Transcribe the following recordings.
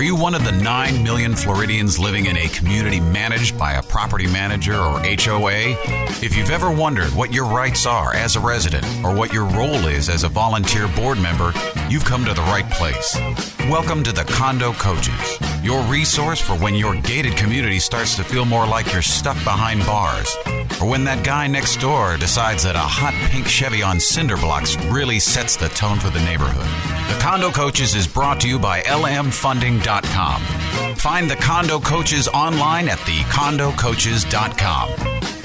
Are you one of the 9 million Floridians living in a community managed by a property manager or HOA? If you've ever wondered what your rights are as a resident or what your role is as a volunteer board member, you've come to the right place. Welcome to the Condo Coaches, your resource for when your gated community starts to feel more like you're stuck behind bars, or when that guy next door decides that a hot pink Chevy on cinder blocks really sets the tone for the neighborhood. The Condo Coaches is brought to you by lmfunding.com. Find the Condo Coaches online at thecondocoaches.com.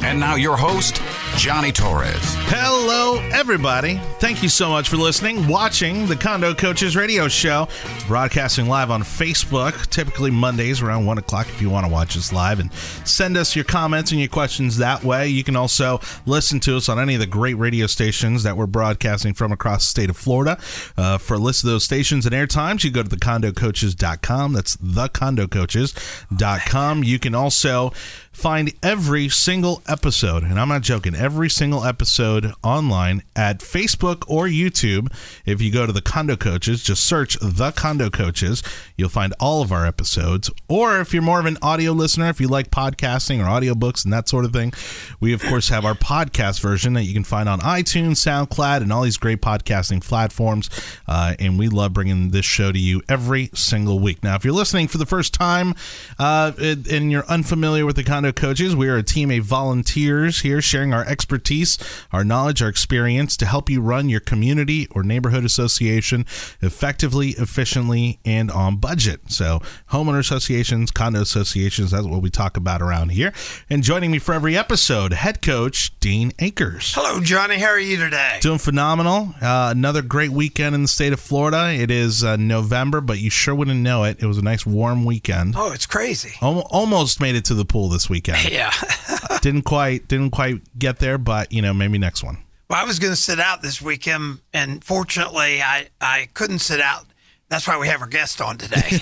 And now your host, Johnny Torres. Hello, everybody. Thank you so much for listening, watching the Condo Coaches Radio Show, broadcasting live on Facebook, typically Mondays around 1 o'clock if you want to watch us live. And send us your comments and your questions that way. You can also listen to us on any of the great radio stations that we're broadcasting from across the state of Florida. Uh, for a list of those stations and airtimes, you go to thecondocoaches.com. That's thecondocoaches.com. You can also find every single episode, and I'm not joking, every single episode online at Facebook or YouTube. If you go to the Condo Coaches, just search the Condo Coaches, you'll find all of our episodes. Or if you're more of an audio listener, if you like podcasting or audiobooks and that sort of thing, we of course have our podcast version that you can find on iTunes, SoundCloud, and all these great podcasting platforms. Uh, and we love bringing this show to you every single week. Now, if you're listening for the first time uh, and you're unfamiliar with the Condo Coaches, we are a team of volunteers here sharing our expertise, our knowledge, our experience to help you run your community or neighborhood association effectively, efficiently, and on budget. So, homeowner associations, condo associations, that's what we talk about around here. And joining me for every episode, head coach Dean Akers. Hello, Johnny. How are you today? Doing phenomenal. Uh, another great weekend in the state of Florida. It is uh, November, but you sure wouldn't know it. It was a nice warm weekend. Oh, it's crazy. Almost made it to the pool this weekend. Yeah. didn't quite didn't quite get there, but you know maybe next one. Well, I was going to sit out this weekend, and fortunately, I I couldn't sit out. That's why we have our guest on today.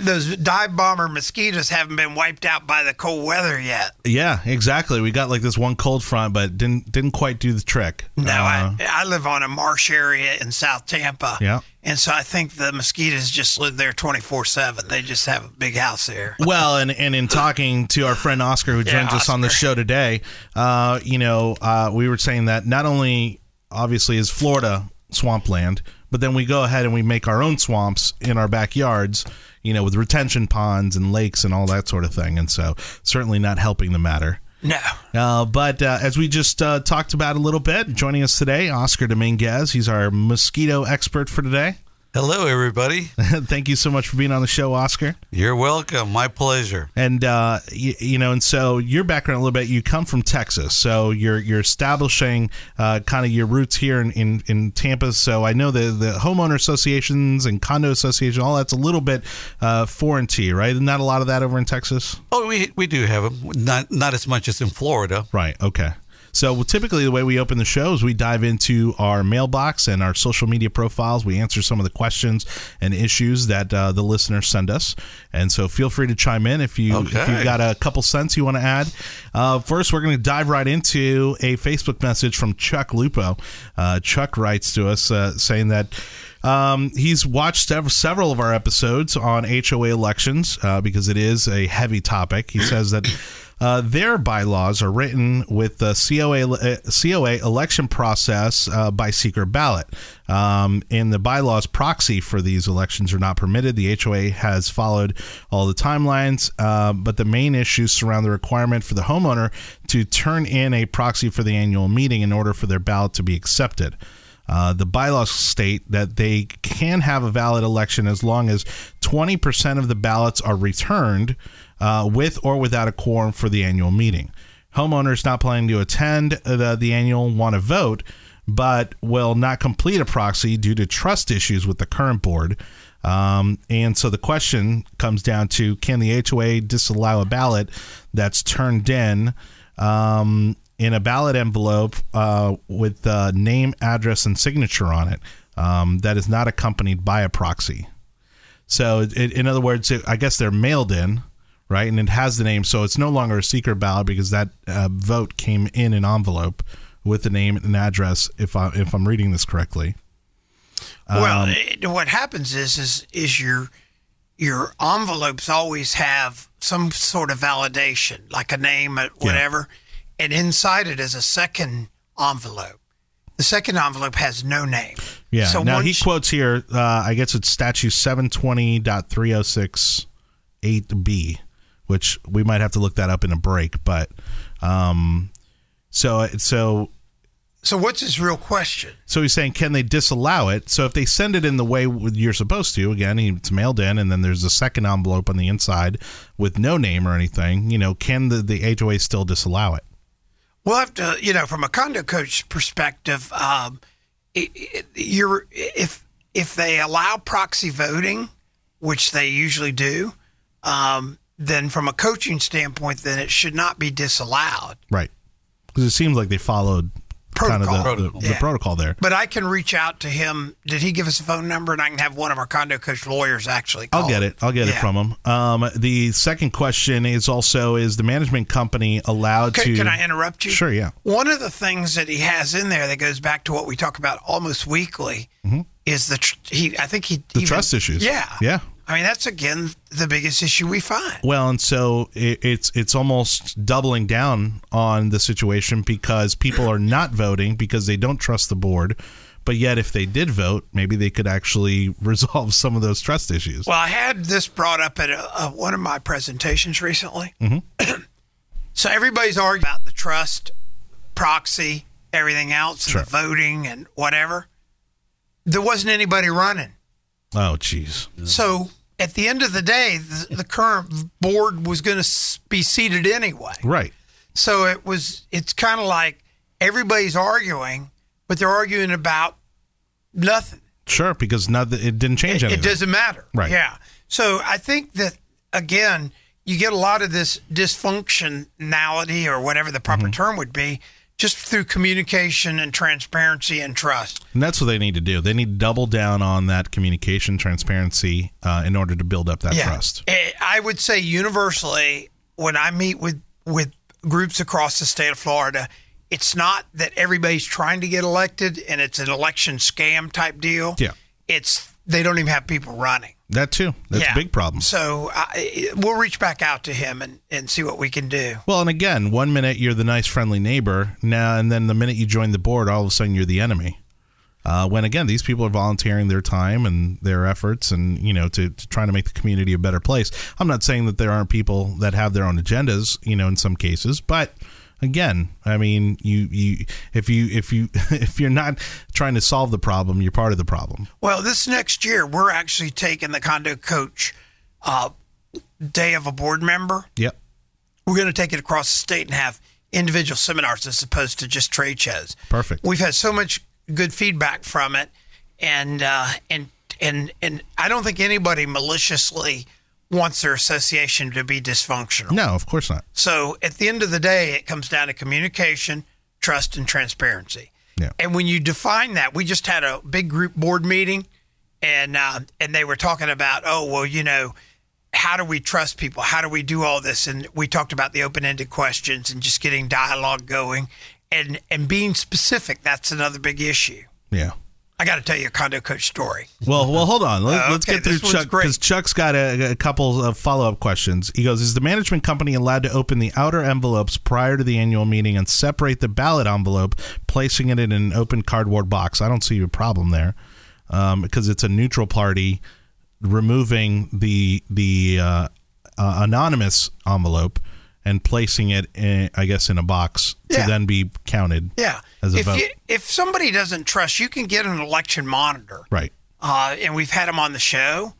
those dive bomber mosquitoes haven't been wiped out by the cold weather yet. Yeah, exactly. We got like this one cold front, but didn't didn't quite do the trick. No, Uh, I, I live on a marsh area in South Tampa. Yeah. And so I think the mosquitoes just live there 24 7. They just have a big house there. well, and and in talking to our friend Oscar, who Yeah, joins us on the show today, uh, you know, uh, we were saying that not only obviously is Florida swampland, but then we go ahead and we make our own swamps in our backyards. You know, with retention ponds and lakes and all that sort of thing, and so certainly not helping the matter. No. Uh, but uh, as we just uh, talked about a little bit, joining us today, Oscar Dominguez. He's our mosquito expert for today. Hello, everybody. Thank you so much for being on the show, Oscar. You're welcome. My pleasure. And uh, you, you know, and so your background a little bit. You come from Texas, so you're you're establishing uh, kind of your roots here in, in, in Tampa. So I know the the homeowner associations and condo association, all that's a little bit uh, foreign to you, right? Not a lot of that over in Texas, Oh, we we do have them. Not not as much as in Florida. right? Okay. So typically, the way we open the show is we dive into our mailbox and our social media profiles. We answer some of the questions and issues that uh, the listeners send us, and so feel free to chime in if you if you've got a couple cents you want to add. Uh, first, we're going to dive right into a Facebook message from Chuck Lupo. Uh, Chuck writes to us uh, saying that. Um, he's watched several of our episodes on HOA elections uh, because it is a heavy topic. He says that uh, their bylaws are written with the COA, uh, COA election process uh, by secret ballot. Um, and the bylaws proxy for these elections are not permitted. The HOA has followed all the timelines, uh, but the main issues surround the requirement for the homeowner to turn in a proxy for the annual meeting in order for their ballot to be accepted. Uh, the bylaws state that they can have a valid election as long as 20% of the ballots are returned uh, with or without a quorum for the annual meeting. Homeowners not planning to attend the, the annual want to vote, but will not complete a proxy due to trust issues with the current board. Um, and so the question comes down to can the HOA disallow a ballot that's turned in um, in a ballot envelope uh, with uh, name, address, and signature on it um, that is not accompanied by a proxy? So, it, in other words, it, I guess they're mailed in, right? And it has the name, so it's no longer a secret ballot because that uh, vote came in an envelope with the name and address. If I if I'm reading this correctly, Well, it, what happens is is is your your envelopes always have some sort of validation, like a name, or whatever, and inside it is a second envelope. The second envelope has no name. Yeah. So now he quotes here. Uh, I guess it's statute seven twenty three zero six eight B, which we might have to look that up in a break. But um, so so So what's his real question? so he's saying, can they disallow it? So if they send it in the way you're supposed to, again, it's mailed in, and then there's a second envelope on the inside with no name or anything. You know, can the the HOA still disallow it? We'll have to, you know, from a condo coach perspective, um, it, it, you're if if they allow proxy voting, which they usually do, um, then from a coaching standpoint, then it should not be disallowed. Right. Because it seems like they followed kind of the, the, the Yeah. protocol there. But I can reach out to him. Did he give us a phone number? And I can have one of our condo coach lawyers actually. Call I'll get him. it. I'll get it from him. Um, the second question is also: Is the management company allowed Can, to? can I interrupt you? Sure. Yeah. One of the things that he has in there that goes back to what we talk about almost weekly is the tr- he. I think he Mm-hmm. The even- trust issues. Yeah, Yeah. I mean, that's again the biggest issue we find. Well, and so it, it's it's almost doubling down on the situation because people are not voting because they don't trust the board. But yet, if they did vote, maybe they could actually resolve some of those trust issues. Well, I had this brought up at a, a, one of my presentations recently. Mm-hmm. so everybody's arguing about the trust, proxy, everything else, Sure. and the voting and whatever. There wasn't anybody running. Oh, jeez. So at the end of the day, the, the current board was going to be seated anyway. Right. So it was. It's kind of like everybody's arguing, but they're arguing about nothing. Sure, because not it didn't change It, anything. it doesn't matter. Right. Yeah. So I think that again, you get a lot of this dysfunctionality or whatever the proper mm-hmm. term would be, just through communication and transparency and trust. And that's what they need to do. They need to double down on that communication transparency uh, in order to build up that trust. Eh, I would say universally, when I meet with with groups across the state of Florida, it's not that everybody's trying to get elected and it's an election scam type deal. Yeah. It's they don't even have people running. That too. That's yeah. a big problem. So I, we'll reach back out to him and, and see what we can do. Well, and again, one minute you're the nice, friendly neighbor, now and then the minute you join the board, all of a sudden you're the enemy. Uh, when again, these people are volunteering their time and their efforts, and you know, to, to trying to make the community a better place. I'm not saying that there aren't people that have their own agendas, you know, in some cases, but again, I mean, you you if you if you if you're not trying to solve the problem, you're part of the problem. Well, this next year, we're actually taking the condo coach uh, day of a board member. Yep. We're going to take it across the state and have individual seminars as opposed to just trade shows. Perfect. We've had so much good feedback from it, and uh, and and and I don't think anybody maliciously wants their association to be dysfunctional. No, of course not. So at the end of the day, it comes down to communication, trust, and transparency. Yeah. And when you define that, we just had a big group board meeting, and uh, and they were talking about, oh well, you know, how do we trust people? How do we do all this? And we talked about the open ended questions and just getting dialogue going, and and being specific. That's another big issue. Yeah. I got to tell you a condo coach story. Well, well, hold on. Let, Uh, us okay, get through Chuck because Chuck's got a, a couple of follow up questions. He goes, "Is the management company allowed to open the outer envelopes prior to the annual meeting and separate the ballot envelope, placing it in an open cardboard box?" I don't see a problem there um, because it's a neutral party removing the the uh, uh, anonymous envelope and placing it, in, I guess, in a box to Yeah. then be counted. Yeah. As a if vote. you if somebody doesn't trust, you can get an election monitor. Right. Uh, and we've had them on the show.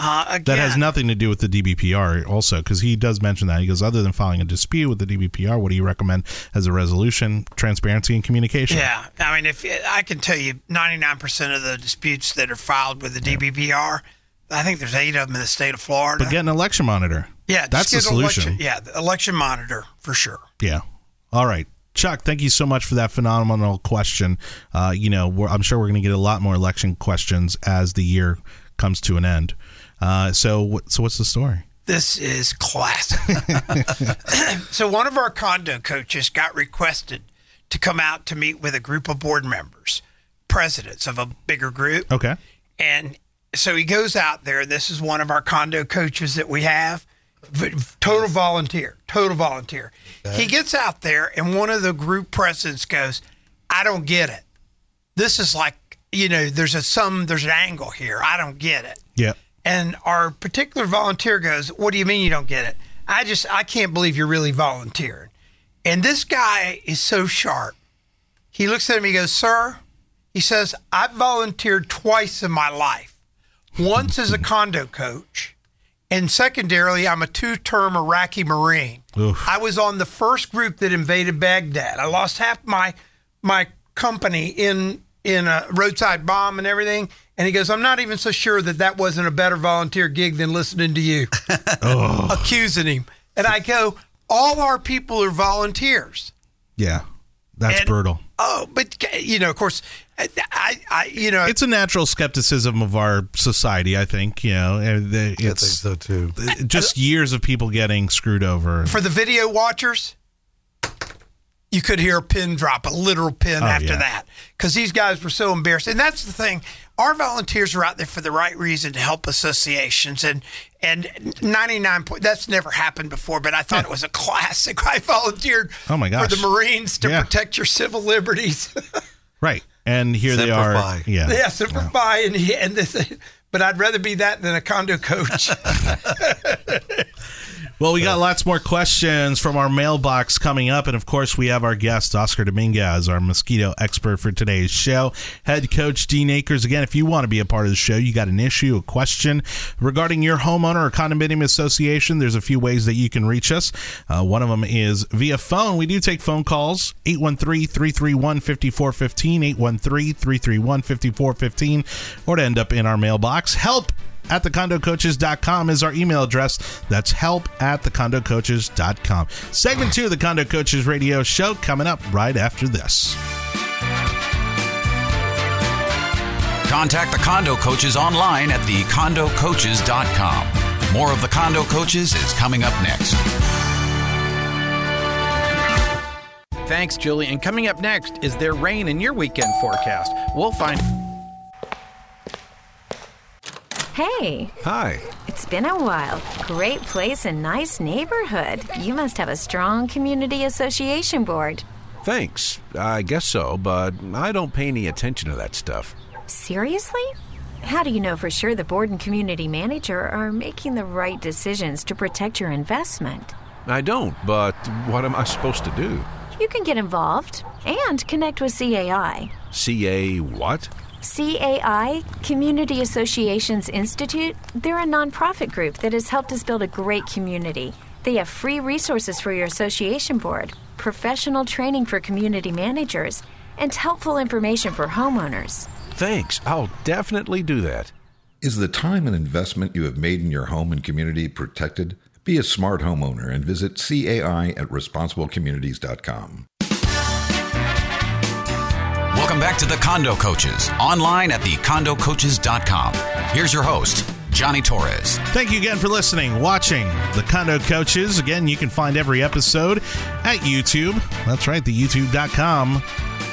Uh, again, That has nothing to do with the DBPR, also, because he does mention that. He goes, other than filing a dispute with the DBPR, what do you recommend as a resolution? Transparency and communication. Yeah, I mean, if I can tell you, ninety nine percent of the disputes that are filed with the DBPR, I think there's eight of them in the state of Florida. But get an election monitor. Yeah, that's the solution. Election, yeah, election monitor for sure. Yeah. All right. Chuck, thank you so much for that phenomenal question. Uh, you know, we're, I'm sure we're going to get a lot more election questions as the year comes to an end. Uh, so, so what's the story? This is classic. so one of our condo coaches got requested to come out to meet with a group of board members. presidents of a bigger group. Okay. And so he goes out there. This is one of our condo coaches that we have. Total volunteer, total volunteer. He gets out there, and one of the group presidents goes, I don't get it. This is like, you know, there's a some, there's an angle here. I don't get it. Yeah. And our particular volunteer goes, What do you mean you don't get it? I just, I can't believe you're really volunteering. And this guy is so sharp. He looks at me, he goes, Sir, he says, I've volunteered twice in my life. Once as a condo coach, and secondarily, I'm a two term Iraqi Marine. Oof. I was on the first group that invaded Baghdad. I lost half my my company in in a roadside bomb and everything. And he goes, I'm not even so sure that that wasn't a better volunteer gig than listening to you, accusing him. And I go, all our people are volunteers. Yeah. That's And- brutal. Oh, but you know, of course, I, I, you know, It's a natural skepticism of our society, I think. You know, and I think it's so too. just years of people getting screwed over. for the video watchers, you could hear a pin drop, a literal pin Oh, after yeah. that, because these guys were so embarrassed. And that's the thing: our volunteers are out there for the right reason to help associations, and and ninety nine point that's never happened before. But I thought it was a classic. I volunteered Oh, my for the Marines to Yeah. protect your civil liberties. Right. And here they Semper are. Fi. Yeah. yeah, Super Fi, and he, and this. But I'd rather be that than a condo coach. Well, we got lots more questions from our mailbox coming up. And of course, we have our guest, Oscar Dominguez, our mosquito expert for today's show. Head coach Dean Akers. Again, if you want to be a part of the show, you got an issue, a question regarding your homeowner or condominium association, there's a few ways that you can reach us. Uh, one of them is via phone. We do take phone calls 813 331 5415, 813 331 5415, or to end up in our mailbox. Help at thecondocoaches.com is our email address. That's help at thecondocoaches.com. Segment two of the Condo Coaches radio show coming up right after this. Contact the Condo Coaches online at thecondocoaches.com. More of the Condo Coaches is coming up next. Thanks, Julie. And coming up next is there rain in your weekend forecast? We'll find. Hey, Hi. it's been a while. Great place and nice neighborhood. You must have a strong community association board. Thanks. I guess so, but I don't pay any attention to that stuff. Seriously? How do you know for sure the board and community manager are making the right decisions to protect your investment? I don't, but what am I supposed to do? You can get involved and connect with CAI. CA what? CAI, Community Associations Institute, they're a nonprofit group that has helped us build a great community. They have free resources for your association board, professional training for community managers, and helpful information for homeowners. Thanks. I'll definitely do that. Is the time and investment you have made in your home and community protected? Be a smart homeowner and visit CAI at responsiblecommunities.com. Welcome back to the Condo Coaches, online at thecondocoaches.com. Here's your host, Johnny Torres. Thank you again for listening, watching the Condo Coaches. Again, you can find every episode at YouTube. That's right, the youtube.com.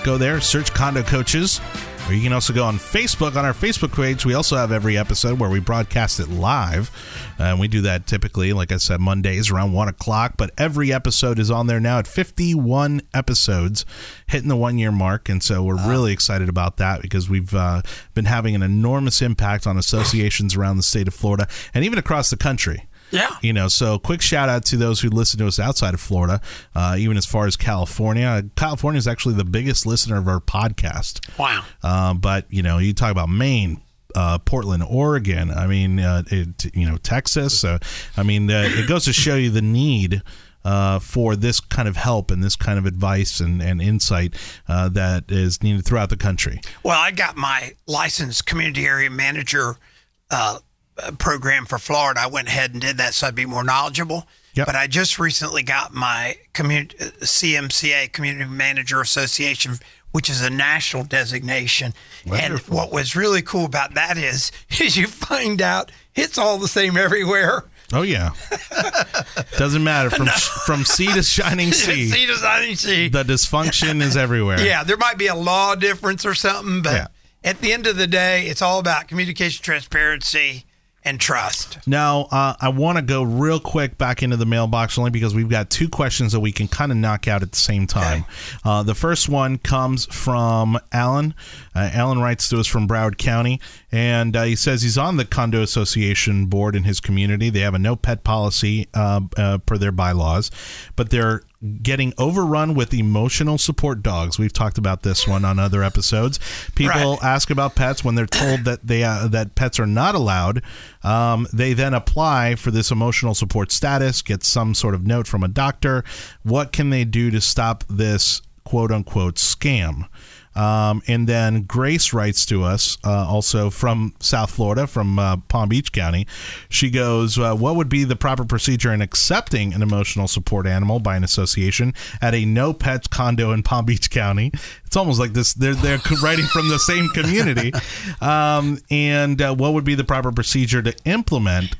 Go there, search Condo Coaches. Or you can also go on Facebook. On our Facebook page, we also have every episode where we broadcast it live. And we do that typically, like I said, Mondays around 1 o'clock. But every episode is on there now at 51 episodes, hitting the one year mark. And so we're really excited about that because we've uh, been having an enormous impact on associations around the state of Florida and even across the country. Yeah. You know, so quick shout out to those who listen to us outside of Florida, uh, even as far as California. California is actually the biggest listener of our podcast. Wow. Uh, but, you know, you talk about Maine, uh, Portland, Oregon. I mean, uh, it, you know, Texas. So, I mean, uh, it goes to show you the need. Uh, for this kind of help and this kind of advice and, and insight uh, that is needed throughout the country. Well, I got my licensed community area manager uh, uh, program for Florida. I went ahead and did that so I'd be more knowledgeable. Yep. But I just recently got my community uh, CMCA Community Manager Association, which is a national designation. And what was really cool about that is, is you find out it's all the same everywhere. Oh yeah, doesn't matter from from sea to shining sea. See, does I see? The dysfunction is everywhere. Yeah, there might be a law difference or something, but Yeah. at the end of the day, it's all about communication, transparency, and trust. Now, uh, I want to go real quick back into the mailbox only because we've got two questions that we can kind of knock out at the same time. Uh, the first one comes from Alan. Uh, Alan writes to us from Broward County, and uh, he says he's on the condo association board in his community. They have a no pet policy uh, uh, per their bylaws, but they're getting overrun with emotional support dogs. We've talked about this one on other episodes. People Right. ask about pets when they're told that they uh, that pets are not allowed. Um, they then apply for this emotional support status, get some sort of note from a doctor. What can they do to stop this quote unquote scam? Um, and then Grace writes to us uh, also from South Florida, from uh, Palm Beach County. She goes, uh, What would be the proper procedure in accepting an emotional support animal by an association at a no pets condo in Palm Beach County? It's almost like this, they're, they're writing from the same community. Um, and uh, what would be the proper procedure to implement?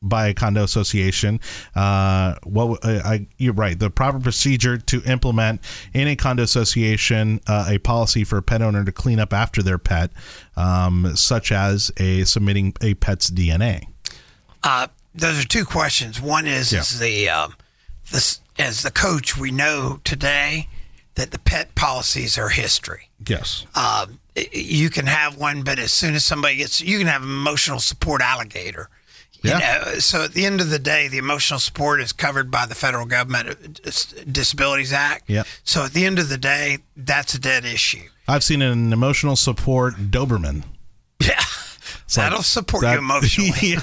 By a condo association. Uh, what uh, I, you're right. The proper procedure to implement in a condo association uh, a policy for a pet owner to clean up after their pet, um, such as a submitting a pet's DNA. Uh, those are two questions. One is, is the um, this as the coach, we know today that the pet policies are history. Yes. Um, you can have one, but as soon as somebody gets, you can have an emotional support alligator. You Yeah. know, so at the end of the day, the emotional support is covered by the federal government uh, Disabilities Act. Yep. So at the end of the day, that's a dead issue. I've seen an emotional support Doberman. Yeah. So That'll support that- you emotionally.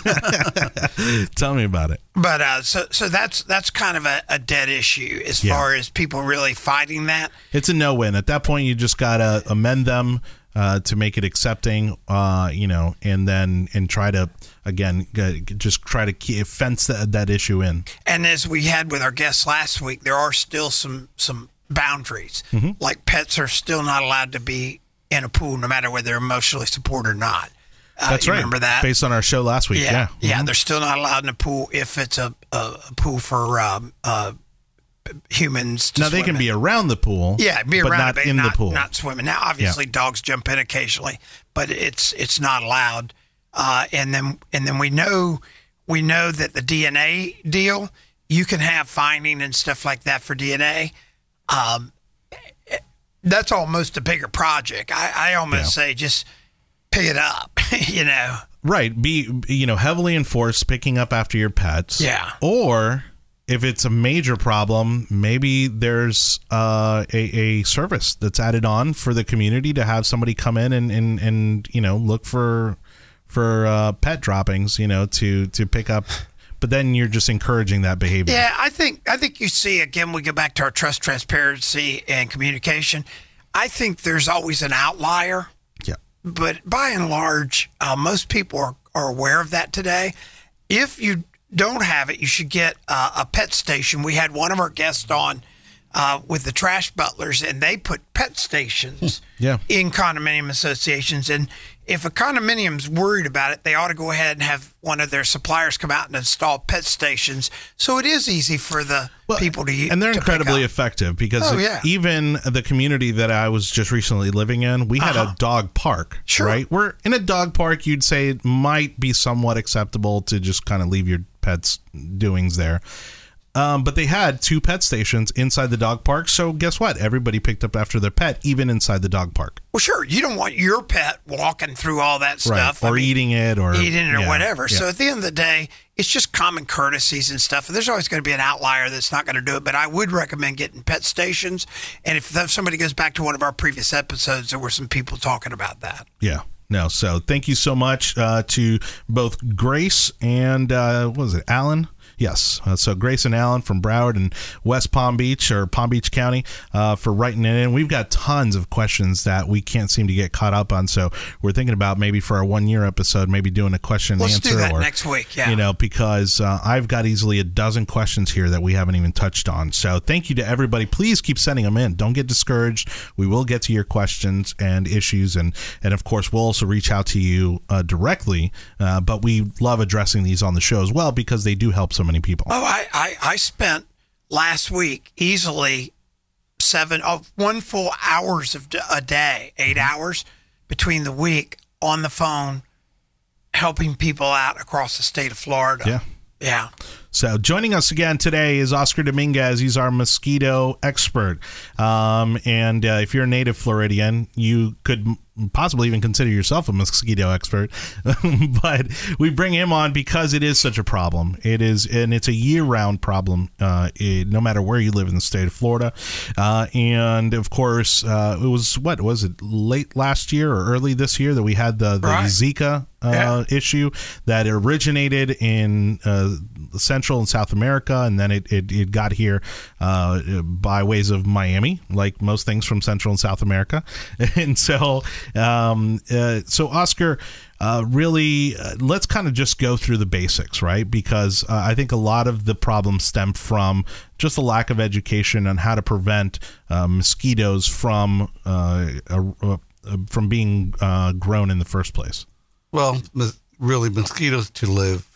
Tell me about it. But uh, so so that's that's kind of a, a dead issue as Yeah. far as people really fighting that. It's a no-win. At that point, you just gotta amend them uh, to make it accepting. Uh, you know, and then and try to again g- just try to keep, fence that, that issue in. And as we had with our guests last week, there are still some some boundaries. Mm-hmm. Like pets are still not allowed to be in a pool, no matter whether they're emotionally supported or not. Uh, That's right. Remember that? based on our show last week. yeah, Yeah, yeah. Mhm. They're still not allowed in a pool if it's a a, a pool for um, uh, humans. To Now they can in. be around the pool. Yeah, be but around not it, in not, the pool. not swimming. Now, obviously, dogs jump in occasionally, but it's it's not allowed. Uh, and then and then we know we know that the DNA deal, you can have finding and stuff like that for DNA. Um, that's almost a bigger project. I, I almost say just pick it up. you know, Right. Be you know heavily enforced picking up after your pets. Yeah. Or if it's a major problem, maybe there's uh, a, a service that's added on for the community to have somebody come in and, and, and you know look for for uh, pet droppings. You know to to pick up. But then you're just encouraging that behavior. Yeah, I think I think you see again. We go back to our trust, transparency, and communication. I think there's always an outlier. Yeah. but by and large, uh, most people are, are aware of that today. If you don't have it, you should get uh, a pet station. We had one of our guests on uh, with the trash butlers, and they put pet stations Yeah. in condominium associations. And if a condominium's worried about it, they ought to go ahead and have one of their suppliers come out and install pet stations. So it is easy for the people to use. and they're incredibly effective because Oh, yeah. even the community that I was just recently living in, we had Uh-huh. a dog park. Sure. Right? Where in a dog park, you'd say it might be somewhat acceptable to just kind of leave your pets' doings there. Um, but they had two pet stations inside the dog park. So guess what? Everybody picked up after their pet, even inside the dog park. Well, sure, you don't want your pet walking through all that stuff. I Or mean, eating it or eating it or yeah, whatever. yeah. So at the end of the day, it's just common courtesies and stuff. And there's always going to be an outlier that's not going to do it. But I would recommend getting pet stations. And if somebody goes back to one of our previous episodes, there were some people talking about that. Yeah. No. So thank you so much uh, to both Grace and uh, what was it, Alan? Yes. Uh, so Grace and Alan from Broward and West Palm Beach or Palm Beach County uh, for writing it in. We've got tons of questions that we can't seem to get caught up on. So we're thinking about maybe for our one year episode, maybe doing a question and Let's answer. do that or, next week, yeah. You know, because uh, I've got easily a dozen questions here that we haven't even touched on. So thank you to everybody. Please keep sending them in. Don't get discouraged. We will get to your questions and issues, and and of course we'll also reach out to you uh, directly. Uh, but we love addressing these on the show as well because they do help so many people. Oh, I, I, I spent last week easily seven of oh, one full hours of a day, 8 mm-hmm. hours, between the week on the phone, helping people out across the state of Florida. Yeah. Yeah. So joining us again today is Oscar Dominguez. He's our mosquito expert. Um, and uh, if you're a native Floridian, you could possibly even consider yourself a mosquito expert. but we bring him on because it is such a problem. It is, and it's a year-round problem, uh, it, no matter where you live in the state of Florida. Uh, and of course, uh, it was what was it late last year or early this year that we had the, the Right. Zika uh, issue that originated in uh, Central and South America, and then it, it, it got here uh, by ways of Miami, like most things from Central and South America. And so, um, uh, so Oscar, uh, really, uh, let's kind of just go through the basics, right? Because uh, I think a lot of the problems stem from just a lack of education on how to prevent uh, mosquitoes from uh, uh, from being grown in the first place. Well, really, mosquitoes to live,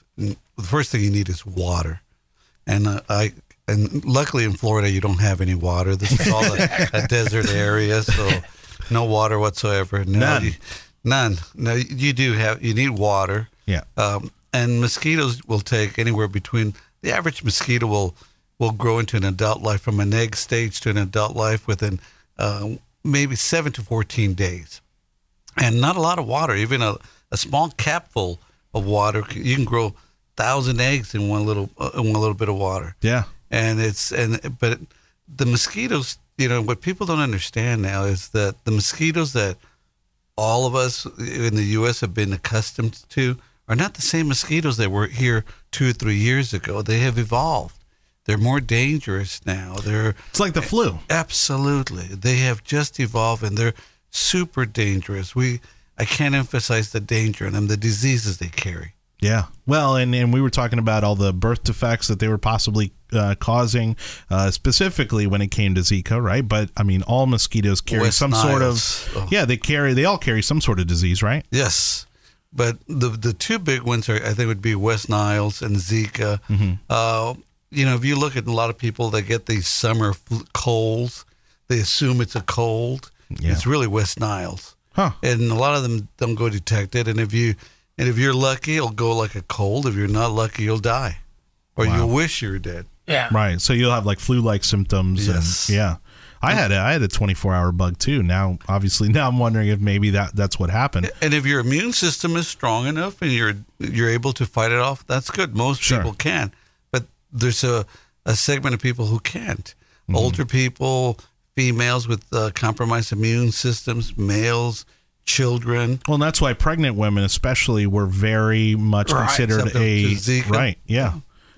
the first thing you need is water. And uh, I, and luckily in Florida, you don't have any water. This is all a, a desert area, so no water whatsoever. No, None. You, none. No, you do have. You need water. Yeah. Um, and mosquitoes will take anywhere between the average mosquito will will grow into an adult life from an egg stage to an adult life within uh, maybe seven to fourteen days, and not a lot of water. Even a, a small capful of water, you can grow thousand eggs in one little uh, in one little bit of water. Yeah. and it's and but the mosquitoes you know what people don't understand now is that the mosquitoes that all of us in the US have been accustomed to are not the same mosquitoes that were here 2 or 3 years ago. They have evolved. They're more dangerous now. They're It's like the flu. absolutely. They have just evolved and they're super dangerous. We I can't emphasize the danger in them the diseases they carry Yeah. Well, and, and we were talking about all the birth defects that they were possibly uh, causing, uh, specifically when it came to Zika, right? But I mean, all mosquitoes carry West some sort of. Niles. Oh. Yeah, they carry. They all carry some sort of disease, right? Yes, but the the two big ones are I think would be West Niles and Zika. Mm-hmm. Uh, you know, if you look at a lot of people that get these summer colds, they assume it's a cold. Yeah. It's really West Niles, Huh. and a lot of them don't go detected. And if you and if you're lucky, it'll go like a cold. If you're not lucky, you'll die, or Wow. you'll wish you were dead. Yeah. Right. So you'll have like flu-like symptoms. Yes. And, yeah. I had a, I had a 24-hour bug too. Now, obviously, now I'm wondering if maybe that that's what happened. And if your immune system is strong enough and you're you're able to fight it off, that's good. Most Sure. people can, but there's a, a segment of people who can't. Mm-hmm. Older people, females with uh, compromised immune systems, males, children. Well, and that's why pregnant women, especially, were very much Right. considered a right. Yeah,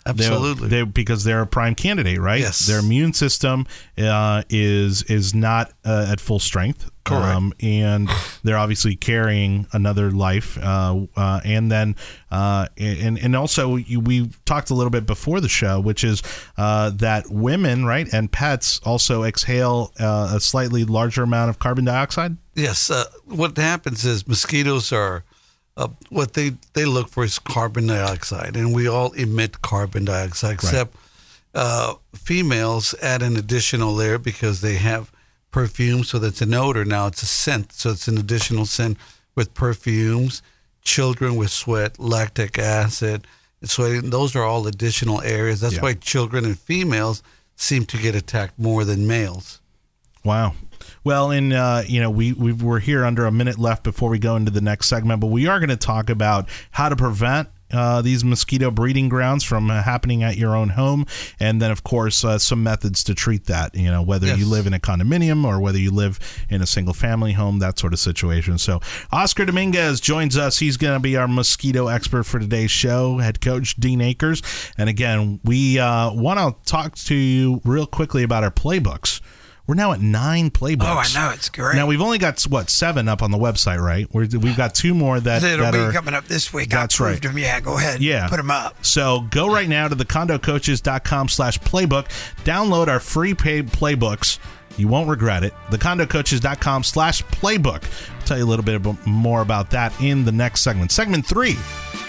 Absolutely. they, because they're a prime candidate, right? Yes. their immune system uh, is is not uh, at full strength, Um, and they're obviously carrying another life. Uh, uh, and then, uh, and and also you, we talked a little bit before the show, which is uh, that women, right, and pets also exhale uh, a slightly larger amount of carbon dioxide. Yes. Uh, what happens is mosquitoes are uh, what they they look for is carbon dioxide, and we all emit carbon dioxide, except uh, females add an additional layer because they have perfume, so that's an odor. Now it's a scent, so it's an additional scent with perfumes. Children with sweat, lactic acid. So those are all additional areas. That's Yeah. why children and females seem to get attacked more than males. Wow. Well, and uh, you know, we we we're here under a minute left before we go into the next segment, but we are going to talk about how to prevent. Uh, these mosquito breeding grounds from uh, happening at your own home, and then of course uh, some methods to treat that. You know whether you live in a condominium or whether you live in a single family home, that sort of situation. So Oscar Dominguez joins us. He's going to be our mosquito expert for today's show. Head coach Dean Akers, and again, we uh, want to talk to you real quickly about our playbooks. We're now at nine playbooks. Oh, I know. It's great. Now we've only got what seven up on the website, right? We're, we've got two more that, It'll that be are coming up this week. That's I right. them. Yeah, go ahead. Yeah. Put them up. So go right now to thecondocoaches.com slash playbook. Download our free paid playbooks. You won't regret it. Thecondocoaches.com slash playbook. I'll tell you a little bit more about that in the next segment. Segment three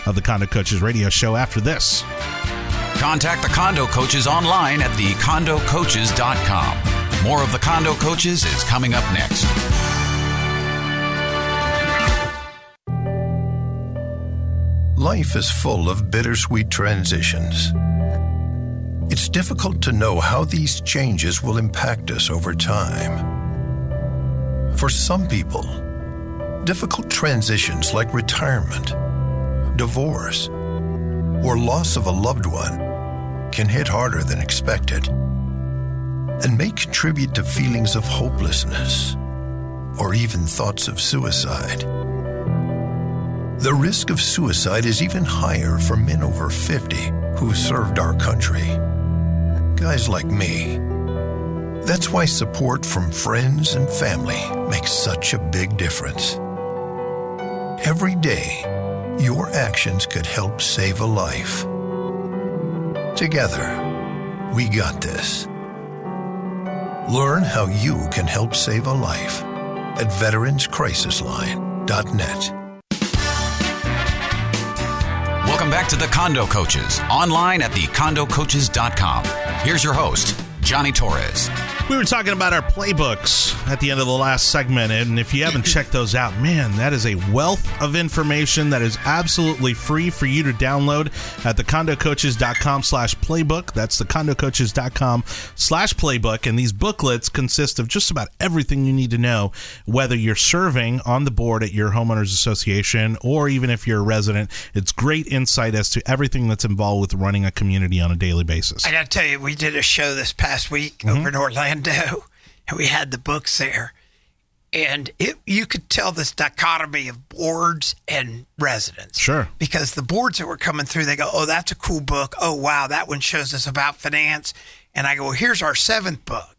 of the Condo Coaches radio show after this. Contact the Condo Coaches online at thecondocoaches.com. More of the Condo Coaches is coming up next. Life is full of bittersweet transitions. It's difficult to know how these changes will impact us over time. For some people, difficult transitions like retirement, divorce, or loss of a loved one can hit harder than expected and may contribute to feelings of hopelessness or even thoughts of suicide. The risk of suicide is even higher for men over 50 who served our country. Guys like me. That's why support from friends and family makes such a big difference. Every day, your actions could help save a life. Together, we got this. Learn how you can help save a life at veteranscrisisline.net. Welcome back to the Condo Coaches, online at thecondocoaches.com. Here's your host, Johnny Torres. We were talking about our playbooks at the end of the last segment, and if you haven't checked those out, man, that is a wealth of information that is absolutely free for you to download at thecondocoaches.com slash playbook. That's thecondocoaches.com slash playbook, and these booklets consist of just about everything you need to know, whether you're serving on the board at your homeowners association or even if you're a resident. It's great insight as to everything that's involved with running a community on a daily basis. I got to tell you, we did a show this past week Mm-hmm. over in Orlando, and we had the books there, and it you could tell this dichotomy of boards and residents. Sure. Because the boards that were coming through, they go, "Oh, that's a cool book. Oh, wow, that one shows us about finance." And I go, well, "Here's our seventh book.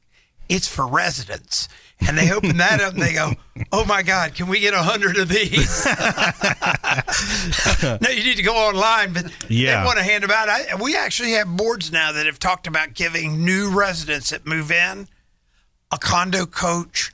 It's for residents." And they open that up and they go, "Oh my God, can we get a hundred of these?" no, you need to go online, but Yeah. they want to hand them out. I, we actually have boards now that have talked about giving new residents that move in a condo coach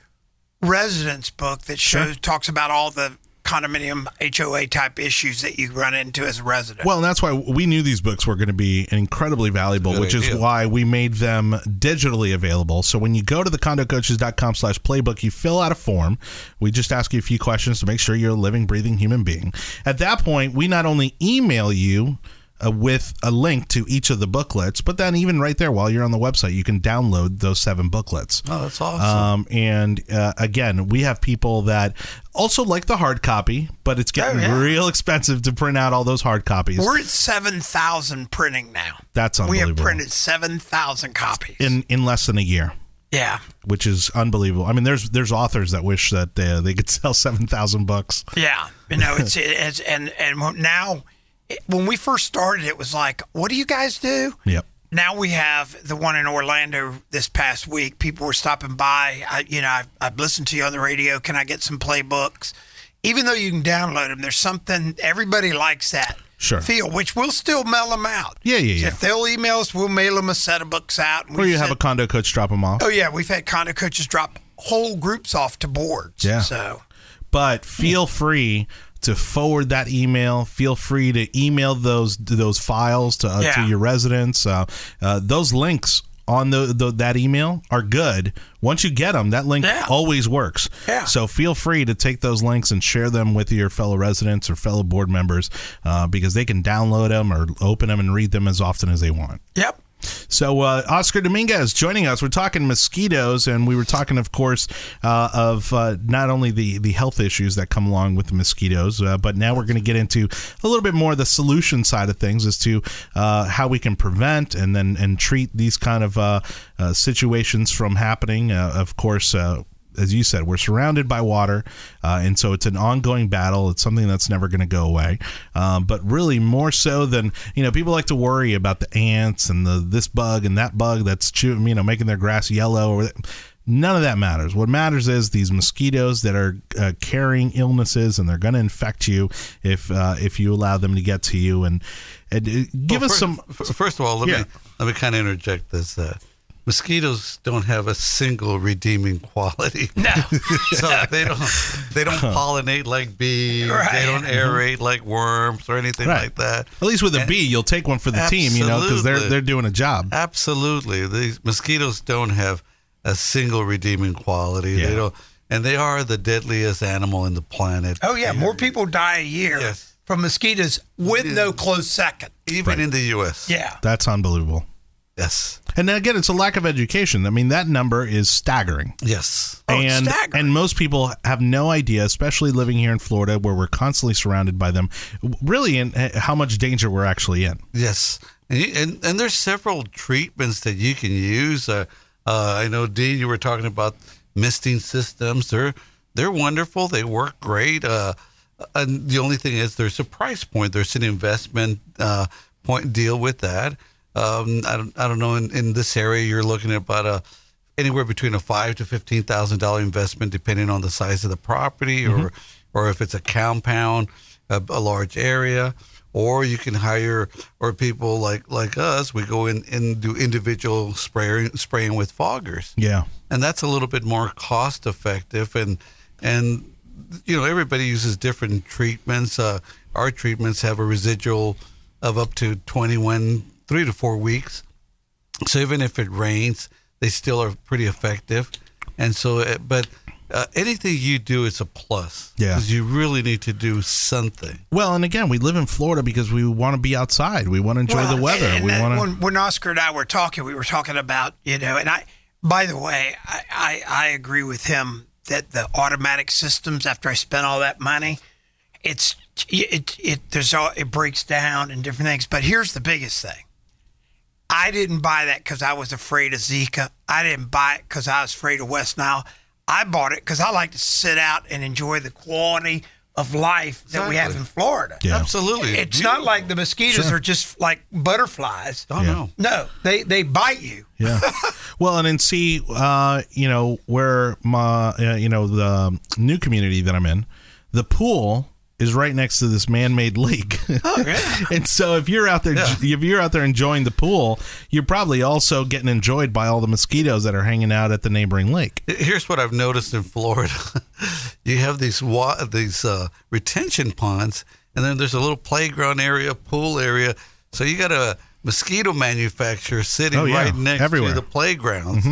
residence book that shows talks about all the condominium HOA type issues that you run into as a resident. Well, and that's why we knew these books were going to be incredibly valuable, Good which is why we made them digitally available. So when you go to the condocoaches.com slash playbook, you fill out a form. We just ask you a few questions to make sure you're a living, breathing human being. At that point, we not only email you uh, with a link to each of the booklets, but then even right there while you're on the website, you can download those seven booklets. Oh, that's awesome. Um, and uh, again, we have people that also like the hard copy, but it's getting Oh, yeah. real expensive to print out all those hard copies. We're at 7,000 printing now. That's unbelievable. We have printed 7,000 copies. in in less than a year, yeah. which is unbelievable. I mean, there's there's authors that wish that uh, they could sell seven thousand books. Yeah, you know, it's, it's and and now, when we first started, it was like, what do you guys do? Yep. Now we have the one in Orlando this past week. People were stopping by. I, you know, I've, I've listened to you on the radio. Can I get some playbooks? Even though you can download them, there's something everybody likes that Sure. feel, which we'll still mail them out. Yeah, yeah, yeah. If they'll email us, we'll mail them a set of books out. Or you have a condo coach drop them off. Oh yeah, we've had condo coaches drop whole groups off to boards. Yeah. So But feel free to forward that email. Feel free to email those those files to uh, to your residents. Uh, uh, those links on the, the that email are good. Once you get them, that link Yeah. always works. Yeah. So feel free to take those links and share them with your fellow residents or fellow board members uh, because they can download them or open them and read them as often as they want. yep. So uh, Oscar Dominguez joining us. We're talking mosquitoes, and we were talking, of course, uh, of uh, not only the the health issues that come along with the mosquitoes, uh, but now we're going to get into a little bit more the solution side of things as to uh, how we can prevent and then and treat these kind of uh, situations from happening. Of course. Uh, as you said, we're surrounded by water, uh, and so it's an ongoing battle. It's something that's never going to go away. Um, but really, more so than you know, people like to worry about the ants and the this bug and that bug that's chew, you know making their grass yellow. Or none of that matters. What matters is these mosquitoes that are uh, carrying illnesses, and they're going to infect you if uh, if you allow them to get to you. And, and uh, give Well, us first, some. f- First of all, let Yeah. me let me kind of interject this. Mosquitoes don't have a single redeeming quality. No. so they don't they don't pollinate like bees. Right. They don't mm-hmm. aerate like worms or anything Right. like that. At least with a bee, you'll take one for the team, you know, because they're they're doing a job. Absolutely, these mosquitoes don't have a single redeeming quality. Yeah. They don't, and they are the deadliest animal in the planet. Oh yeah, more people die a year Yes. from mosquitoes with no close second. Even in the U.S. Yeah. That's unbelievable. Yes. And again, it's a lack of education. I mean, that number is staggering. Yes. Oh, and staggering. and most people have no idea, especially living here in Florida, where we're constantly surrounded by them. Really, in uh, how much danger we're actually in. Yes, and, you, and and there's several treatments that you can use. Uh, uh, I know, Dean, you were talking about misting systems. They're they're wonderful. They work great. Uh, and the only thing is, there's a price point. There's an investment uh, point deal with that. Um, I don't I don't know. In, in this area, you're looking at about a anywhere between a five to fifteen thousand dollar investment, depending on the size of the property, or or if it's a compound, a, a large area, or you can hire or people like like us. We go in and do individual spraying spraying with foggers, Yeah. and that's a little bit more cost effective. And and you know everybody uses different treatments. Uh, our treatments have a residual of up to twenty one three to four weeks. So even if it rains, they still are pretty effective. And so, uh, but uh, anything you do is a plus. Yeah. Because you really need to do something. Well, and again, we live in Florida because we want to be outside. We want to enjoy Well, the weather. and we want to. when, when Oscar and I were talking, we were talking about, you know, and I, by the way, I, I, I agree with him that the automatic systems, after I spent all that money, it's, it, it, there's all, it breaks down and different things. But here's the biggest thing. I didn't buy that because I was afraid of Zika. I didn't buy it because I was afraid of West Nile. I bought it because I like to sit out and enjoy the quality of life that we have in Florida. Yeah. Absolutely. It's not like the mosquitoes Sure. are just like butterflies. Oh, no. No, they they bite you. Yeah. well, and then see, uh, you know, where my, uh, you know, the new community that I'm in, the pool is right next to this man-made lake. Oh, yeah. and so if you're out there, Yeah. if you're out there enjoying the pool, you're probably also getting enjoyed by all the mosquitoes that are hanging out at the neighboring lake. Here's what I've noticed in Florida: you have these wa- these uh, retention ponds, and then there's a little playground area, pool area. So you got a mosquito manufacturer sitting Oh, yeah. right next Everywhere. Mm-hmm. to the playgrounds,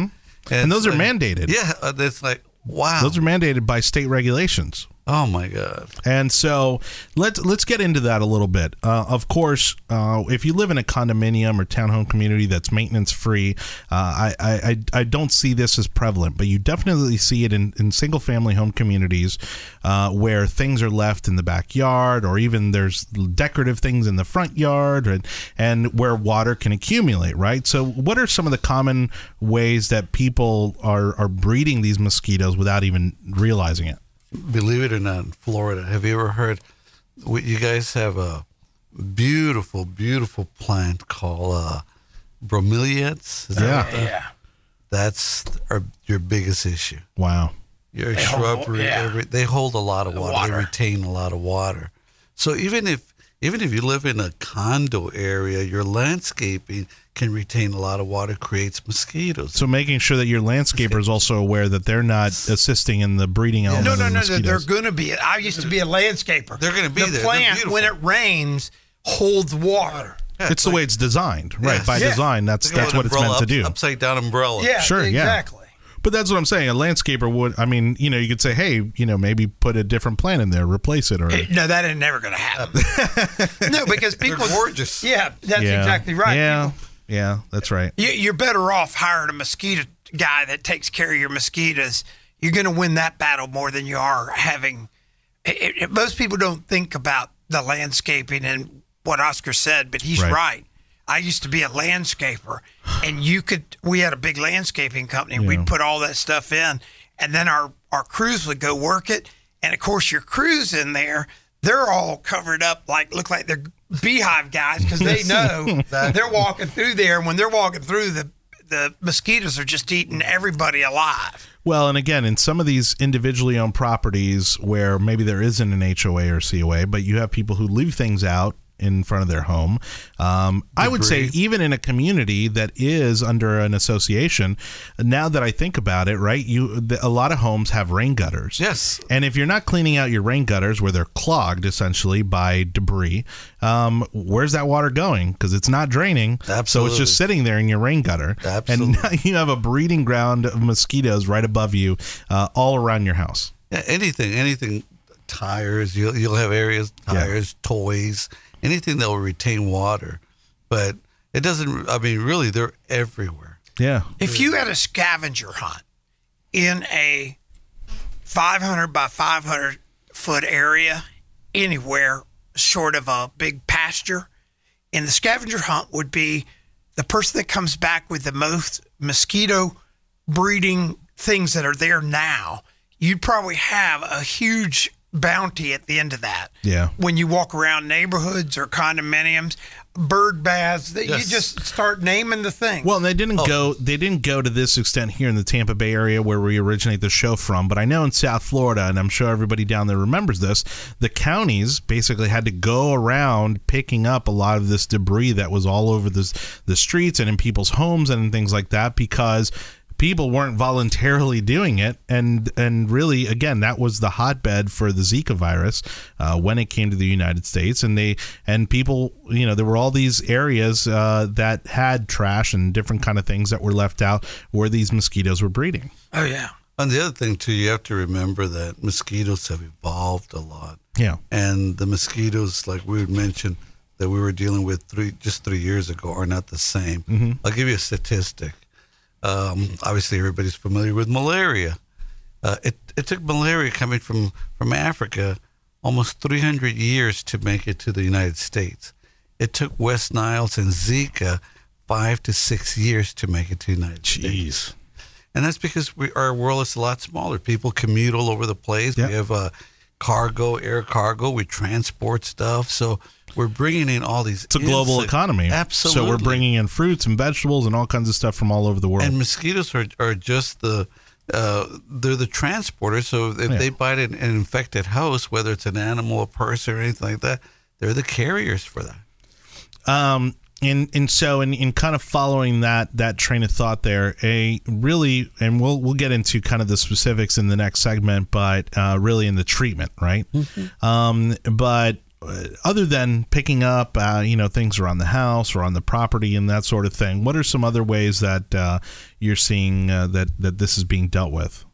And those are like- mandated. Yeah, uh, it's like wow. Those are mandated by state regulations. Oh my god. And so let's let's get into that a little bit. Uh, of course, uh, if you live in a condominium or townhome community that's maintenance free, uh, I, I I- don't see this as prevalent, but you definitely see it in, in single family home communities uh, where things are left in the backyard, or even there's decorative things in the front yard, and and where water can accumulate. Right. So, what are some of the common ways that people are are breeding these mosquitoes without even realizing it? Believe it or not, in Florida, have you ever heard? You guys have a beautiful, beautiful plant called uh, bromeliads. Is Yeah. that- Yeah. that's our, your biggest issue. Wow. Your They hold- shrubbery, yeah. every, they hold a lot of water. water. They retain a lot of water. So even if even if you live in a condo area, your landscaping can retain a lot of water, creates mosquitoes. So making sure that your landscaper is also aware that they're not assisting in the breeding element No, of no, the no. They're, they're going to be. I used to be a landscaper. They're gonna be the there. They're plant when it rains holds water. Yeah, it's the like- way it's designed, right? Yes. By Yeah. design, that's that's what it's meant umbrella, to do. Upside down umbrella. Yeah, Sure, yeah. Exactly. But that's what I'm saying. A landscaper would, I mean, you know, you could say, hey, you know, maybe put a different plant in there, replace it, or It- no, that ain't never going to happen. no, because people gorgeous. Yeah, that's yeah, exactly right. Yeah, People- yeah, that's right. you, you're better off hiring a mosquito guy that takes care of your mosquitoes. You're going to win that battle more than you are having. It, it- most people don't think about the landscaping and what Oscar said, but he's Right. right. I used to be a landscaper, and you could. We had a big landscaping company. We'd put all that stuff in, and then our our crews would go work it. And of course, your crews in there, they're all covered up like look like they're beehive guys because they know they're walking through there. And when they're walking through, the the mosquitoes are just eating everybody alive. Well, and again, in some of these individually owned properties where maybe there isn't an HOA or COA, but you have people who leave things out in front of their home. Um, I would say even in a community that is under an association, now that I think about it, right, you the, a lot of homes have rain gutters. Yes. And if you're not cleaning out your rain gutters where they're clogged essentially by debris, um, where's that water going? Because it's not draining. Absolutely. So it's just sitting there in your rain gutter. Absolutely. And you have a breeding ground of mosquitoes right above you, uh, all around your house. Yeah, anything, anything tires. You'll you'll have areas tires, toys, anything that will retain water. But it doesn't. I mean, really, they're everywhere. Yeah. If you had a scavenger hunt in a 500 by 500 foot area anywhere short of a big pasture, and the scavenger hunt would be the person that comes back with the most mosquito breeding things that are there now, you'd probably have a huge bounty at the end of that. Yeah. When you walk around neighborhoods or condominiums, bird baths, that Yes. you just start naming the thing. Well, they Oh. didn't go. They didn't go to this extent here in the Tampa Bay area where we originate the show from. But I know in South Florida, and I'm sure everybody down there remembers this. The counties basically had to go around picking up a lot of this debris that was all over the the streets and in people's homes and things like that because people weren't voluntarily doing it and and really again that was the hotbed for the zika virus uh, when it came to the united states and they and people you know there were all these areas uh, that had trash and different kind of things that were left out where these mosquitoes were breeding oh, yeah. And the other thing too, you have to remember that mosquitoes have evolved a lot. yeah and the mosquitoes, like we would mention, that we were dealing with three just three years ago, are not the same. Mm-hmm. I'll give you a statistic. Um, obviously, everybody's familiar with malaria. Uh, it it took malaria coming from from Africa almost 300 years to make it to the United States. It took West Niles and Zika five to six years to make it to the United States. And that's because we, our world is a lot smaller. People commute all over the place. Yeah. We have uh, cargo, air cargo. We transport stuff. So we're bringing in all these. it's a global insect- economy Absolutely. so we're bringing in fruits and vegetables and all kinds of stuff from all over the world And mosquitoes are, are just the. Uh, they're the transporters. So if Yeah. they bite an, an infected house, whether it's an animal, a person, or anything like that, they're the carriers for that. Um, and and so in, in kind of following that that train of thought there, a really and we'll we'll get into kind of the specifics in the next segment, but uh, really in the treatment, right? Um, but uh, other than picking up, uh, you know, things around the house or on the property and that sort of thing, what are some other ways that uh, you're seeing uh, that that this is being dealt with?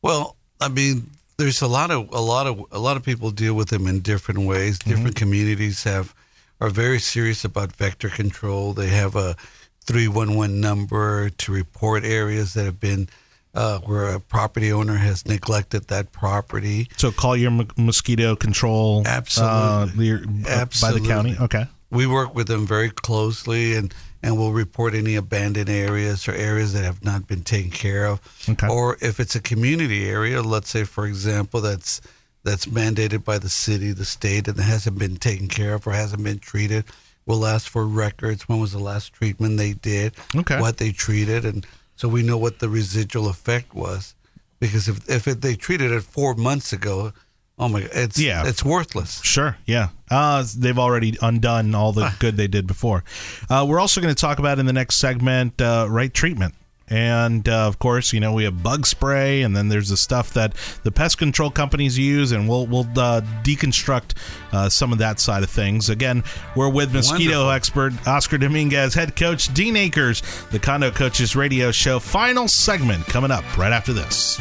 Well, I mean, there's a lot of a lot of a lot of people deal with them in different ways. Different communities have are very serious about vector control. They have a three one one number to report areas that have been uh, where a property owner has neglected that property. So call your m- mosquito control, Absolutely. uh, your- uh, by the county. Okay. We work with them very closely and, and we'll report any abandoned areas or areas that have not been taken care of. Okay. Or if it's a community area, let's say for example that's that's mandated by the city, the state, and hasn't been taken care of or hasn't been treated, we'll ask for records. When was the last treatment they did? Okay. What they treated, and so we know what the residual effect was. Because if if it, they treated it four months ago, oh my, it's Yeah. it's worthless. Sure. Yeah. Uh, they've already undone all the good they did before. Uh, we're also going to talk about in the next segment uh, right treatment. And uh, of course, you know we have bug spray, and then there's the stuff that the pest control companies use, and we'll we'll uh, deconstruct uh, some of that side of things. Again, we're with mosquito Wonderful. expert Oscar Dominguez, head coach Dean Akers, the Condo Coaches Radio Show. Final segment coming up right after this.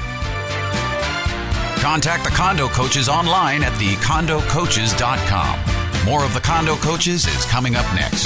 Contact the Condo Coaches online at thecondocoaches.com. More of the Condo Coaches is coming up next.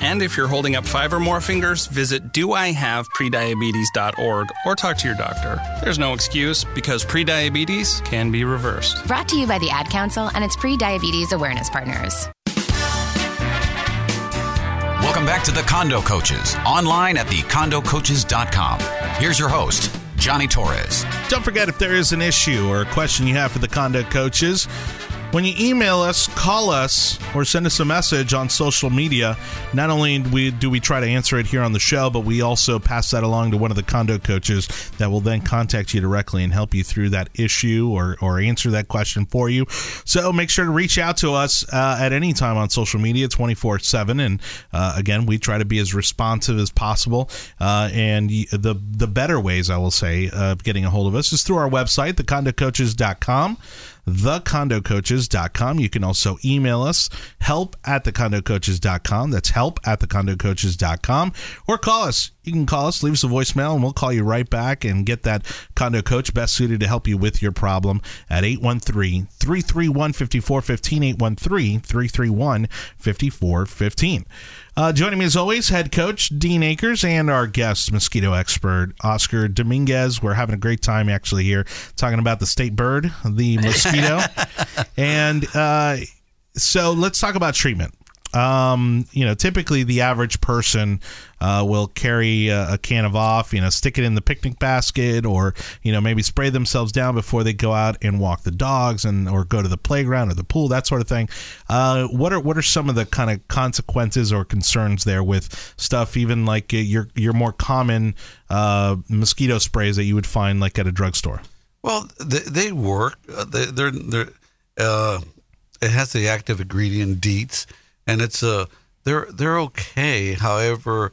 And if you're holding up five or more fingers, visit doihaveprediabetes.org or talk to your doctor. There's no excuse because prediabetes can be reversed. Brought to you by the Ad Council and its pre diabetes awareness partners. Welcome back to the Condo Coaches, online at thecondocoaches.com. Here's your host, Johnny Torres. Don't forget if there is an issue or a question you have for the condo coaches, when you email us, call us, or send us a message on social media, not only do we, try to answer it here on the show, but we also pass that along to one of the condo coaches that will then contact you directly and help you through that issue or, or answer that question for you. So make sure to reach out to us uh, at any time on social media 24 7. And uh, again, we try to be as responsive as possible. Uh, and the, the better ways, I will say, of getting a hold of us is through our website, thecondocoaches.com thecondocoaches.com. You can also email us, help at thecondocoaches.com. That's help at thecondocoaches.com. Or call us. You can call us, leave us a voicemail, and we'll call you right back and get that condo coach best suited to help you with your problem at 813 331 5415. 813 331 5415. Uh, joining me as always, head coach Dean Akers and our guest mosquito expert Oscar Dominguez. We're having a great time actually here talking about the state bird, the mosquito, and uh, so let's talk about treatment. Um, you know, typically the average person uh, will carry a, a, can of off, you know, stick it in the picnic basket, or you know, maybe spray themselves down before they go out and walk the dogs, and or go to the playground or the pool, that sort of thing. Uh, what are what are some of the kind of consequences or concerns there with stuff, even like uh, your your more common uh, mosquito sprays that you would find like at a drugstore? Well, they, they work. Uh, they, they're they're. Uh, it has the active ingredient DEETs and it's a they're they're okay. However,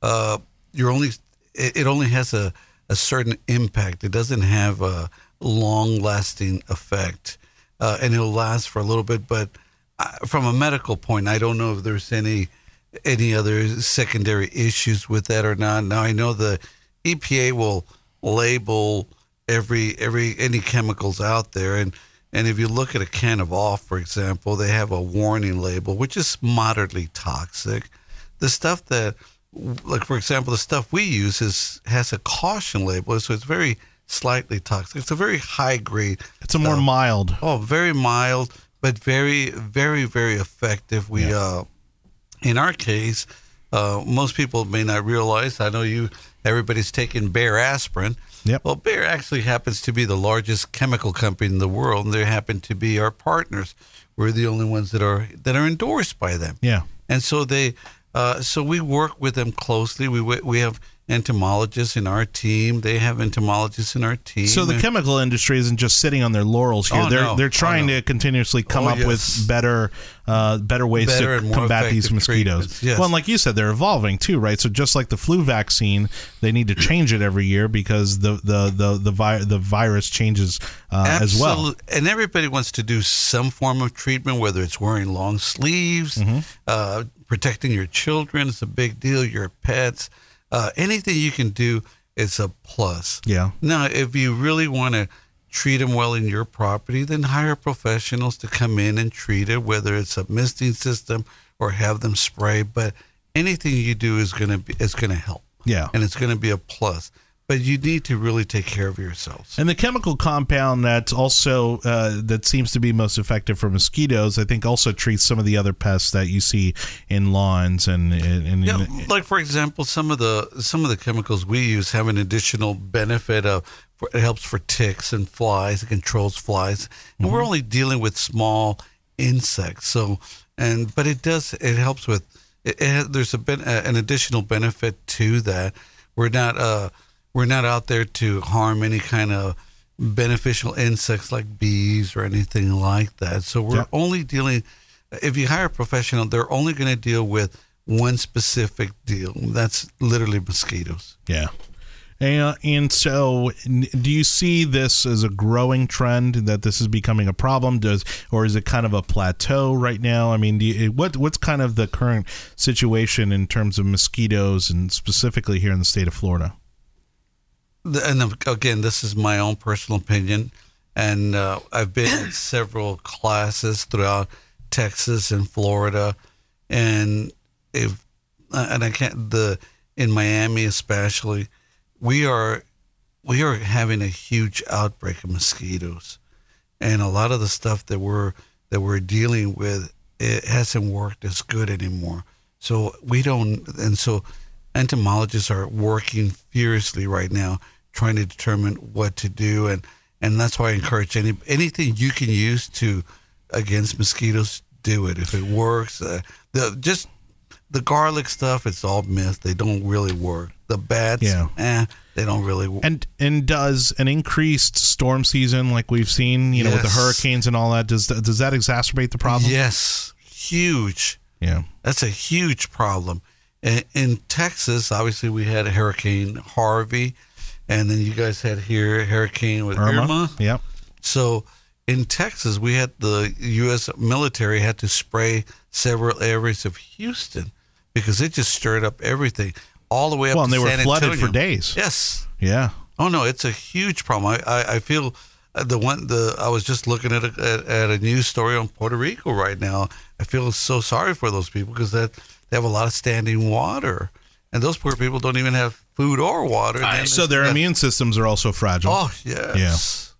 uh, you're only it, it only has a a certain impact. It doesn't have a long lasting effect, uh, and it'll last for a little bit. But I, from a medical point, I don't know if there's any any other secondary issues with that or not. Now I know the EPA will label every every any chemicals out there, and and if you look at a can of off, for example, they have a warning label, which is moderately toxic. The stuff that, like for example, the stuff we use is has a caution label, so it's very slightly toxic. It's a very high grade. It's a more mild. Oh, very mild, but very, very, very effective. We, yeah. uh, in our case, uh, most people may not realize. I know you. Everybody's taking Bayer aspirin. Yep. Well, Bayer actually happens to be the largest chemical company in the world, and they happen to be our partners. We're the only ones that are that are endorsed by them. Yeah. And so they, uh, so we work with them closely. We we have entomologists in our team. They have entomologists in our team. So the chemical industry isn't just sitting on their laurels here. Oh, they're no. they're trying oh, no. to continuously come oh, up yes. with better uh, better ways Better to combat these mosquitoes. yes. Well, and like you said, they're evolving too, right? So just like the flu vaccine, they need to change it every year because the the the the, vi- the virus changes uh, as well. And everybody wants to do some form of treatment, whether it's wearing long sleeves, Mm-hmm. uh, protecting your children. It's a big deal. Your pets, uh, anything you can do is a plus. Yeah. Now, if you really want to treat them well in your property, then hire professionals to come in and treat it, whether it's a misting system or have them spray. But anything you do is going to be is going to help. Yeah. and it's going to be a plus. But you need to really take care of yourselves. And the chemical compound that's also uh, that seems to be most effective for mosquitoes, I think, also treats some of the other pests that you see in lawns and and, and Yeah, like for example, some of the some of the chemicals we use have an additional benefit of it helps for ticks and flies. It controls flies, and we're only dealing with small insects. So, and but it does it helps with it, it there's a uh, an additional benefit to that. We're not uh we're not out there to harm any kind of beneficial insects like bees or anything like that. So we're Yeah. only dealing. If you hire a professional, they're only going to deal with one specific deal. That's literally mosquitoes. Yeah. And, and so, do you see this as a growing trend that this is becoming a problem? Does or is it kind of a plateau right now? I mean, do you, what what's kind of the current situation in terms of mosquitoes and specifically here in the state of Florida? And again, this is my own personal opinion, and uh, I've been in several classes throughout Texas and Florida, and if uh, and I can't the in Miami especially, we are we are having a huge outbreak of mosquitoes, and a lot of the stuff that we're that we're dealing with it hasn't worked as good anymore. So we don't, and so entomologists are working furiously right now trying to determine what to do, and and that's why I encourage any anything you can use to against mosquitoes, do it if it works. Uh, the just the garlic stuff, it's all myth. They don't really work. The bats, Yeah. eh, they don't really work. And and does an increased storm season like we've seen, you know, with the hurricanes and all that, does does that exacerbate the problem? Yes, huge. Yeah. That's a huge problem. In, in Texas, obviously, we had Hurricane Harvey, and then you guys had here Hurricane with Irma. Irma. Yep. So in Texas, we had the U.S. military had to spray several areas of Houston because it just stirred up everything all the way up. Well, and they were flooded Antonio. for days. Yes. Yeah. Oh no, it's a huge problem. I, I, I feel uh, the one the I was just looking at a, at, at a news story on Puerto Rico right now. I feel so sorry for those people because that they have a lot of standing water, and those poor people don't even have food or water. And then So their it's- immune systems are also fragile. Oh yes. Yeah.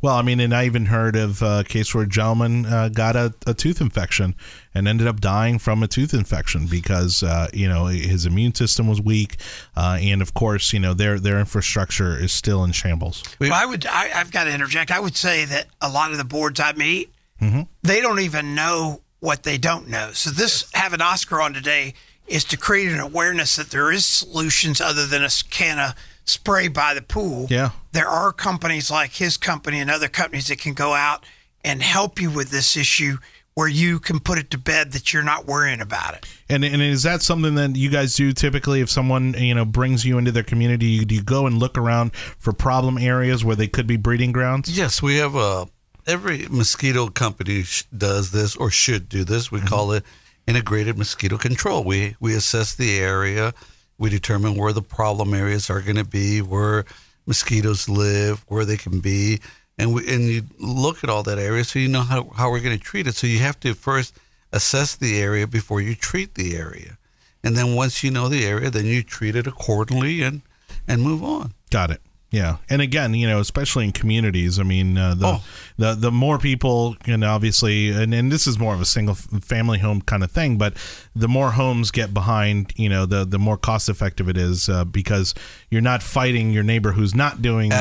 Well, I mean, and I even heard of a case where a gentleman uh, got a, a tooth infection and ended up dying from a tooth infection because uh, you know his immune system was weak, uh, and of course, you know their their infrastructure is still in shambles. Well, I would. I, I've got to interject. I would say that a lot of the boards I meet, Mhm. they don't even know what they don't know. So this having Oscar on today is to create an awareness that there is solutions other than a can of spray by the pool. Yeah. There are companies like his company and other companies that can go out and help you with this issue where you can put it to bed that you're not worrying about it. And and is that something that you guys do typically? If someone you know brings you into their community, do you go and look around for problem areas where they could be breeding grounds? Yes, we have a every mosquito company sh- does this or should do this. We mm-hmm. call it integrated mosquito control. We we assess the area, we determine where the problem areas are going to be, where mosquitoes live, where they can be, and we and you look at all that area so you know how how we're going to treat it. So you have to first assess the area before you treat the area, and then once you know the area, then you treat it accordingly and and move on. Got it. Yeah, and again, you know, especially in communities. I mean, uh, the, Oh. the the more people, and obviously, and, and this is more of a single family home kind of thing, but the more homes get behind, you know, the the more cost effective it is uh, because you're not fighting your neighbor who's not doing the,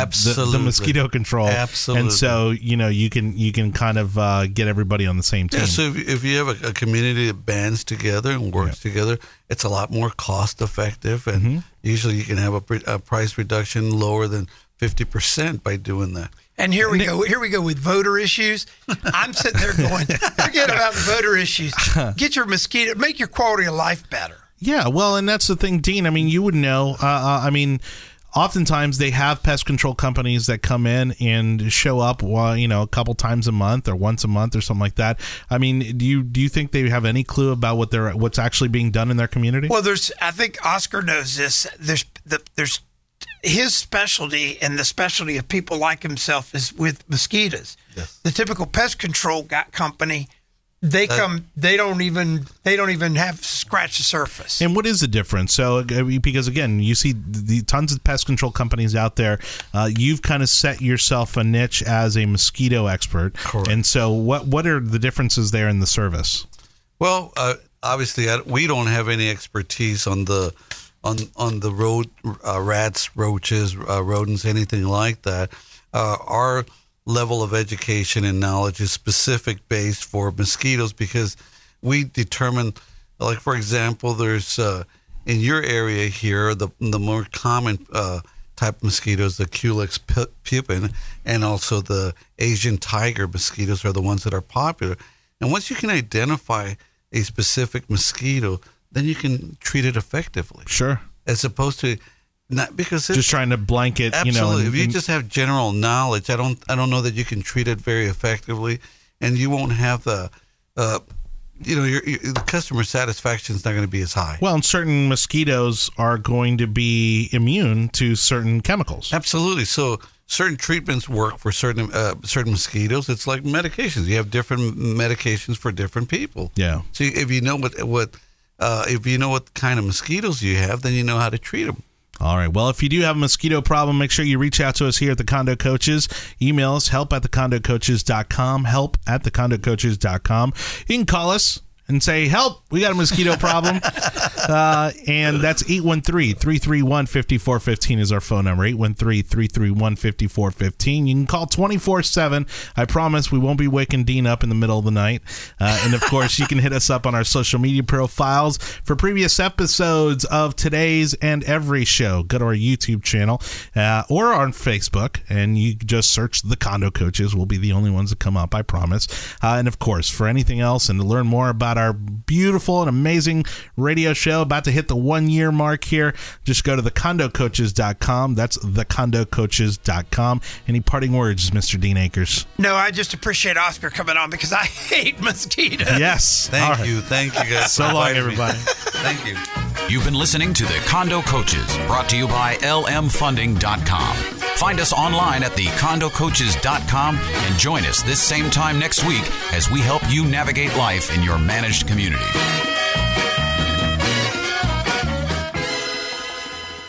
the mosquito control. Absolutely. and so you know you can you can kind of uh, get everybody on the same team. Yeah, so if, if you have a, a community that bands together and works together, it's a lot more cost effective, and Mm-hmm. Usually you can have a, a price reduction lower than fifty percent by doing that. And here we go. Here we go with voter issues. I'm sitting there going, forget about the voter issues. Get your mosquito, make your quality of life better. Yeah, well, and that's the thing, Dean. I mean, you would know. Uh, uh, I mean, oftentimes they have pest control companies that come in and show up, well, you know, a couple times a month or once a month or something like that. I mean, do you do you think they have any clue about what they're what's actually being done in their community? Well, there's. I think Oscar knows this. There's the there's his specialty and the specialty of people like himself is with mosquitoes. Yes. The typical pest control guy, company, they That- come. They don't even. They don't even have scratch the surface. And what is the difference? So, uh, because again, you see the tons of pest control companies out there. Uh, you've kind of set yourself a niche as a mosquito expert, Correct. and so what what are the differences there in the service? Well, uh, obviously, I, we don't have any expertise on the on on the road uh, rats, roaches, uh, rodents, anything like that. Uh, our level of education and knowledge is specific based for mosquitoes because we determine, like for example, there's uh, in your area here the the more common. Uh, type of mosquitoes, the Culex pu- pupin, and also the Asian tiger mosquitoes are the ones that are popular. And once you can identify a specific mosquito, then you can treat it effectively. Sure. As opposed to not because it's, Just trying to blanket, you know. Absolutely. and- if you just have general knowledge, I don't I don't know that you can treat it very effectively, and you won't have the, uh, you know, your, your the customer satisfaction is not going to be as high. Well, and certain mosquitoes are going to be immune to certain chemicals. Absolutely. So certain treatments work for certain uh, certain mosquitoes. It's like medications. You have different medications for different people. Yeah. So if you know what what uh, if you know what kind of mosquitoes you have, then you know how to treat them. All right. Well, if you do have a mosquito problem, make sure you reach out to us here at the Condo Coaches. Email us help at thecondocoaches.com. Help at thecondocoaches.com. You can call us and say, Help, we got a mosquito problem. uh, and that's 813 331 5415 is our phone number 813 331 5415. You can call 24 7. I promise we won't be waking Dean up in the middle of the night. Uh, and of course, you can hit us up on our social media profiles for previous episodes of today's and every show. Go to our YouTube channel uh, or on Facebook, and you just search the Condo Coaches. We'll be the only ones that come up, I promise. Uh, and of course, for anything else and to learn more about our beautiful and amazing radio show about to hit the one year mark here, just go to thecondocoaches.com. That's thecondocoaches.com. Any parting words, Mr. Dean Akers? No, I just appreciate Oscar coming on because I hate mosquitoes. Yes. Thank All right. you. Thank you guys. So long, everybody. Thank you. You've been listening to the Condo Coaches, brought to you by lmfunding.com. Find us online at thecondocoaches.com and join us this same time next week as we help you navigate life in your managed community.